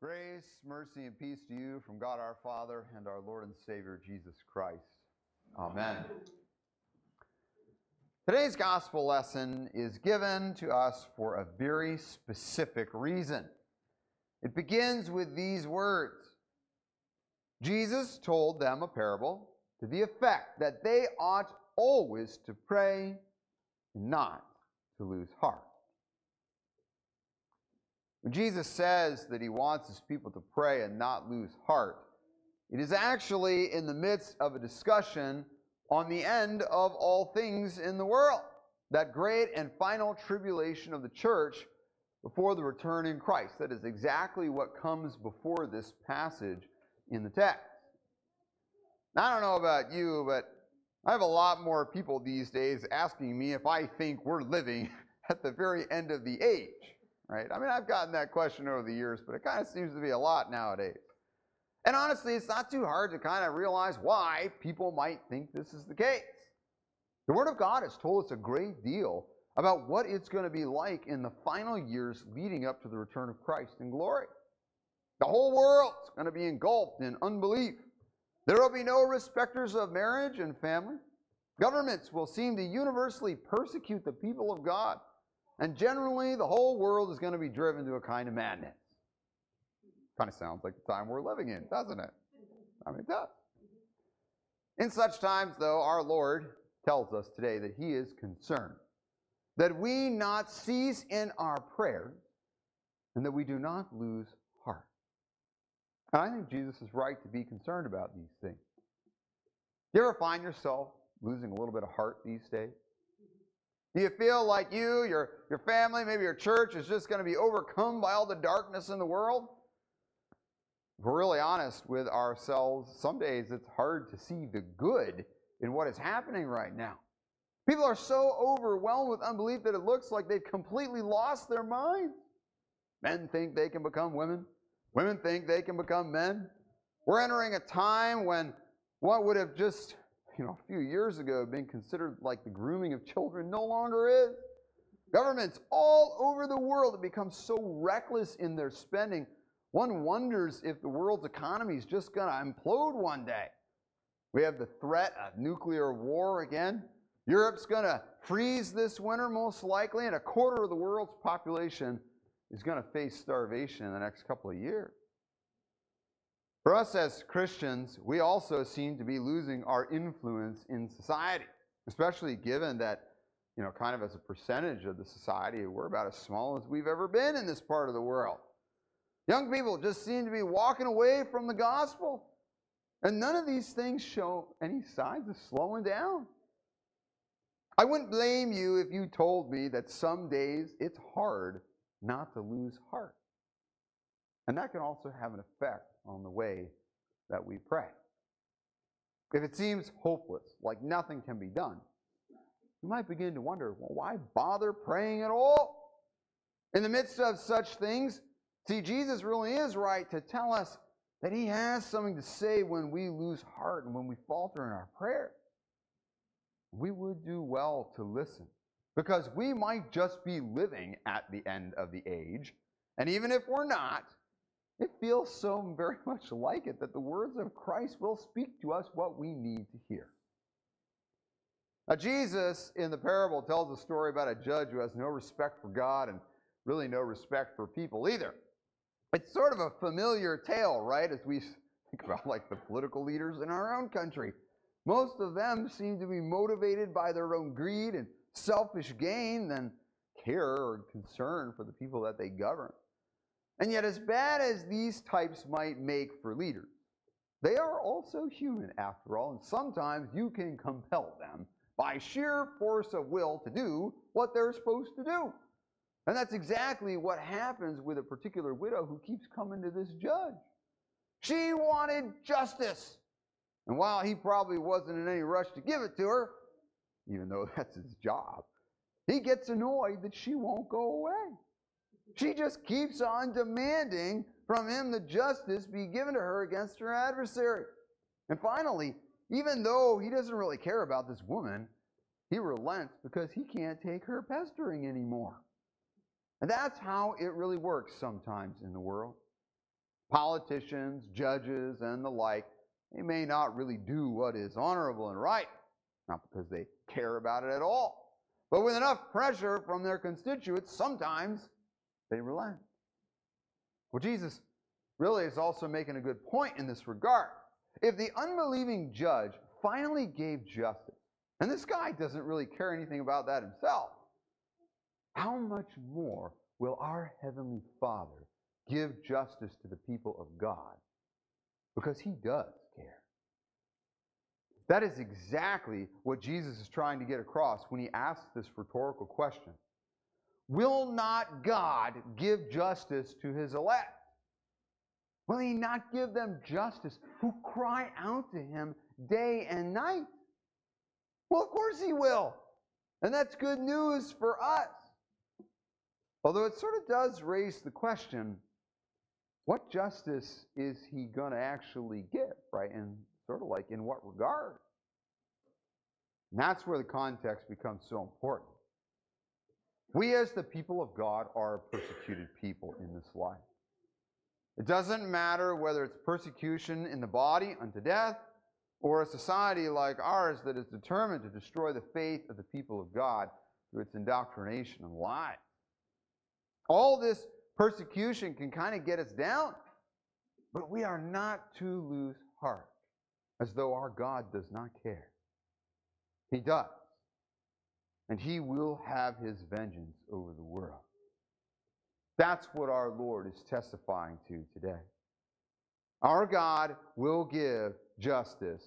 Grace, mercy, and peace to you from God our Father and our Lord and Savior Jesus Christ. Amen. Today's gospel lesson is given to us for a very specific reason. It begins with these words Jesus told them a parable to the effect that they ought always to pray not to lose heart. When Jesus says that he wants his people to pray and not lose heart, it is actually in the midst of a discussion on the end of all things in the world, that great and final tribulation of the church before the return in Christ. That is exactly what comes before this passage in the text. Now, I don't know about you, but I have a lot more people these days asking me if I think we're living at the very end of the age right? I mean, I've gotten that question over the years, but it kind of seems to be a lot nowadays. And honestly, it's not too hard to kind of realize why people might think this is the case. The Word of God has told us a great deal about what it's going to be like in the final years leading up to the return of Christ in glory. The whole world's going to be engulfed in unbelief. There will be no respecters of marriage and family. Governments will seem to universally persecute the people of God. And generally, the whole world is going to be driven to a kind of madness. Kind of sounds like the time we're living in, doesn't it? I mean, it does. In such times, though, our Lord tells us today that He is concerned that we not cease in our prayers and that we do not lose heart. And I think Jesus is right to be concerned about these things. Do you ever find yourself losing a little bit of heart these days? Do you feel like you, your, your family, maybe your church is just going to be overcome by all the darkness in the world? If we're really honest with ourselves, some days it's hard to see the good in what is happening right now. People are so overwhelmed with unbelief that it looks like they've completely lost their mind. Men think they can become women. Women think they can become men. We're entering a time when what would have just you know, a few years ago been considered like the grooming of children no longer is. Governments all over the world have become so reckless in their spending, one wonders if the world's economy is just going to implode one day. We have the threat of nuclear war again. Europe's going to freeze this winter, most likely, and a quarter of the world's population is going to face starvation in the next couple of years. For us as Christians, we also seem to be losing our influence in society, especially given that, you know, kind of as a percentage of the society, we're about as small as we've ever been in this part of the world. Young people just seem to be walking away from the gospel. And none of these things show any signs of slowing down. I wouldn't blame you if you told me that some days it's hard not to lose heart. And that can also have an effect on the way that we pray. If it seems hopeless, like nothing can be done, you might begin to wonder, well, why bother praying at all? In the midst of such things, see, Jesus really is right to tell us that he has something to say when we lose heart and when we falter in our prayer. We would do well to listen because we might just be living at the end of the age. And even if we're not, it feels so very much like it that the words of Christ will speak to us what we need to hear. Now, Jesus in the parable tells a story about a judge who has no respect for God and really no respect for people either. It's sort of a familiar tale, right? As we think about like the political leaders in our own country. Most of them seem to be motivated by their own greed and selfish gain than care or concern for the people that they govern. And yet, as bad as these types might make for leaders, they are also human after all, and sometimes you can compel them by sheer force of will to do what they're supposed to do. And that's exactly what happens with a particular widow who keeps coming to this judge. She wanted justice. And while he probably wasn't in any rush to give it to her, even though that's his job, he gets annoyed that she won't go away. She just keeps on demanding from him that justice be given to her against her adversary. And finally, even though he doesn't really care about this woman, he relents because he can't take her pestering anymore. And that's how it really works sometimes in the world. Politicians, judges, and the like, they may not really do what is honorable and right, not because they care about it at all, but with enough pressure from their constituents, sometimes they relent. Well, Jesus really is also making a good point in this regard. If the unbelieving judge finally gave justice, and this guy doesn't really care anything about that himself, how much more will our Heavenly Father give justice to the people of God? Because He does care. That is exactly what Jesus is trying to get across when He asks this rhetorical question Will not God give justice to His elect? Will He not give them justice who cry out to Him day and night? Well, of course He will. And that's good news for us. Although it sort of does raise the question what justice is He going to actually give, right? And sort of like in what regard? And that's where the context becomes so important. We, as the people of God, are a persecuted people in this life. It doesn't matter whether it's persecution in the body unto death or a society like ours that is determined to destroy the faith of the people of God through its indoctrination and lies. All this persecution can kind of get us down, but we are not to lose heart as though our God does not care. He does. And he will have his vengeance over the world. That's what our Lord is testifying to today. Our God will give justice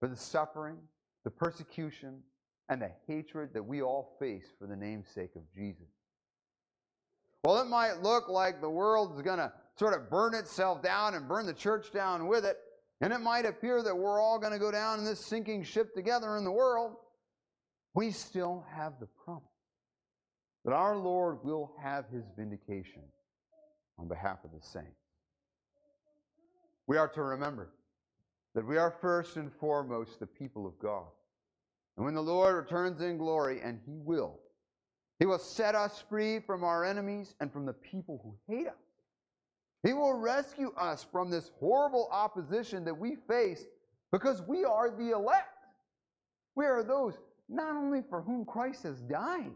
for the suffering, the persecution, and the hatred that we all face for the namesake of Jesus. Well, it might look like the world is going to sort of burn itself down and burn the church down with it, and it might appear that we're all going to go down in this sinking ship together in the world. We still have the promise that our Lord will have his vindication on behalf of the saints. We are to remember that we are first and foremost the people of God. And when the Lord returns in glory, and he will, he will set us free from our enemies and from the people who hate us. He will rescue us from this horrible opposition that we face because we are the elect. We are those not only for whom Christ has died,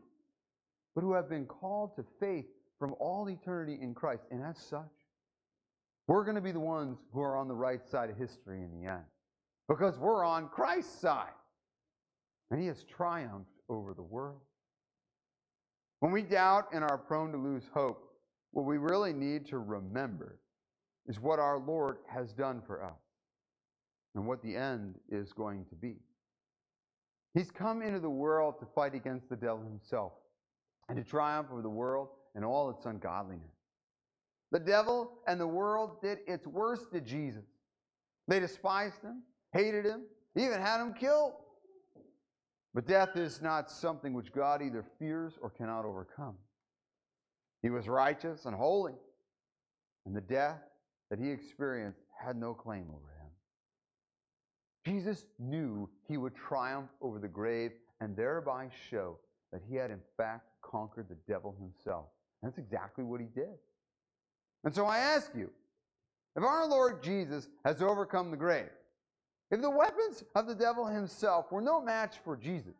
but who have been called to faith from all eternity in Christ. And as such, we're going to be the ones who are on the right side of history in the end because we're on Christ's side. And he has triumphed over the world. When we doubt and are prone to lose hope, what we really need to remember is what our Lord has done for us and what the end is going to be. He's come into the world to fight against the devil himself and to triumph over the world and all its ungodliness. The devil and the world did its worst to Jesus. They despised him, hated him, even had him killed. But death is not something which God either fears or cannot overcome. He was righteous and holy, and the death that he experienced had no claim over him. Jesus knew he would triumph over the grave and thereby show that he had in fact conquered the devil himself. And That's exactly what he did. And so I ask you, if our Lord Jesus has overcome the grave, if the weapons of the devil himself were no match for Jesus,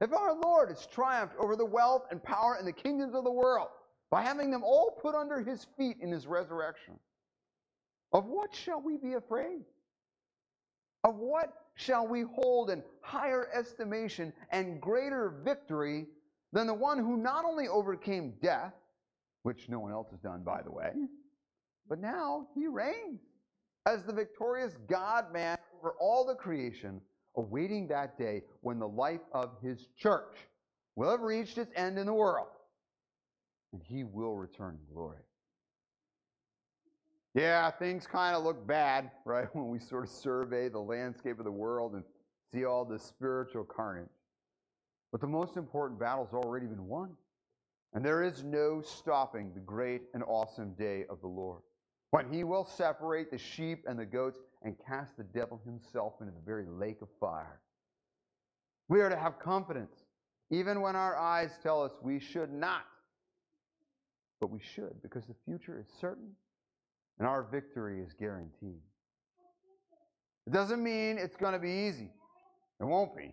if our Lord has triumphed over the wealth and power and the kingdoms of the world by having them all put under his feet in his resurrection, of what shall we be afraid? Of what shall we hold in higher estimation and greater victory than the one who not only overcame death, which no one else has done, by the way, but now he reigns as the victorious God man over all the creation, awaiting that day when the life of his church will have reached its end in the world, and he will return in glory. Yeah, things kind of look bad, right, when we sort of survey the landscape of the world and see all this spiritual carnage. But the most important battle's already been won. And there is no stopping the great and awesome day of the Lord, when he will separate the sheep and the goats and cast the devil himself into the very lake of fire. We are to have confidence, even when our eyes tell us we should not. But we should, because the future is certain and our victory is guaranteed. It doesn't mean it's going to be easy. It won't be.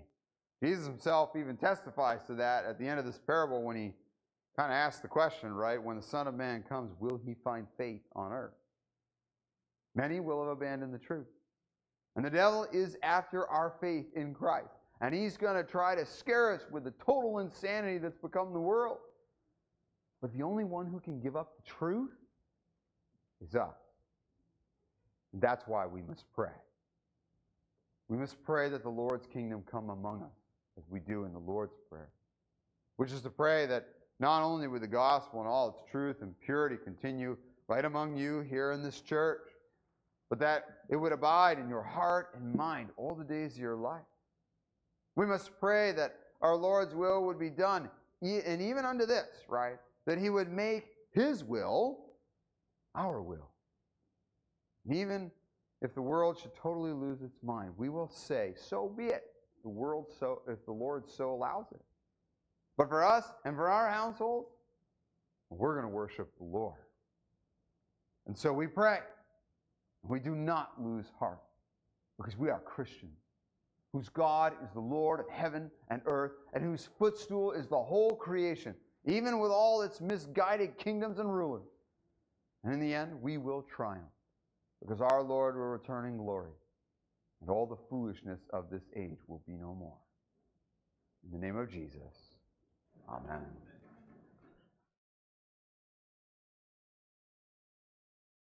Jesus himself even testifies to that at the end of this parable when he kind of asks the question, right? When the Son of Man comes, will he find faith on earth? Many will have abandoned the truth. And the devil is after our faith in Christ. And he's going to try to scare us with the total insanity that's become the world. But the only one who can give up the truth is up. That's why we must pray. We must pray that the Lord's kingdom come among us, as we do in the Lord's Prayer, which is to pray that not only would the gospel and all its truth and purity continue right among you here in this church, but that it would abide in your heart and mind all the days of your life. We must pray that our Lord's will would be done, and even unto this, right? That He would make His will our will. And even if the world should totally lose its mind, we will say, so be it. The world so if the Lord so allows it. But for us and for our household, we're going to worship the Lord. And so we pray. We do not lose heart because we are Christians, whose God is the Lord of heaven and earth, and whose footstool is the whole creation, even with all its misguided kingdoms and rulers. And in the end, we will triumph because our Lord will return in glory, and all the foolishness of this age will be no more. In the name of Jesus, amen.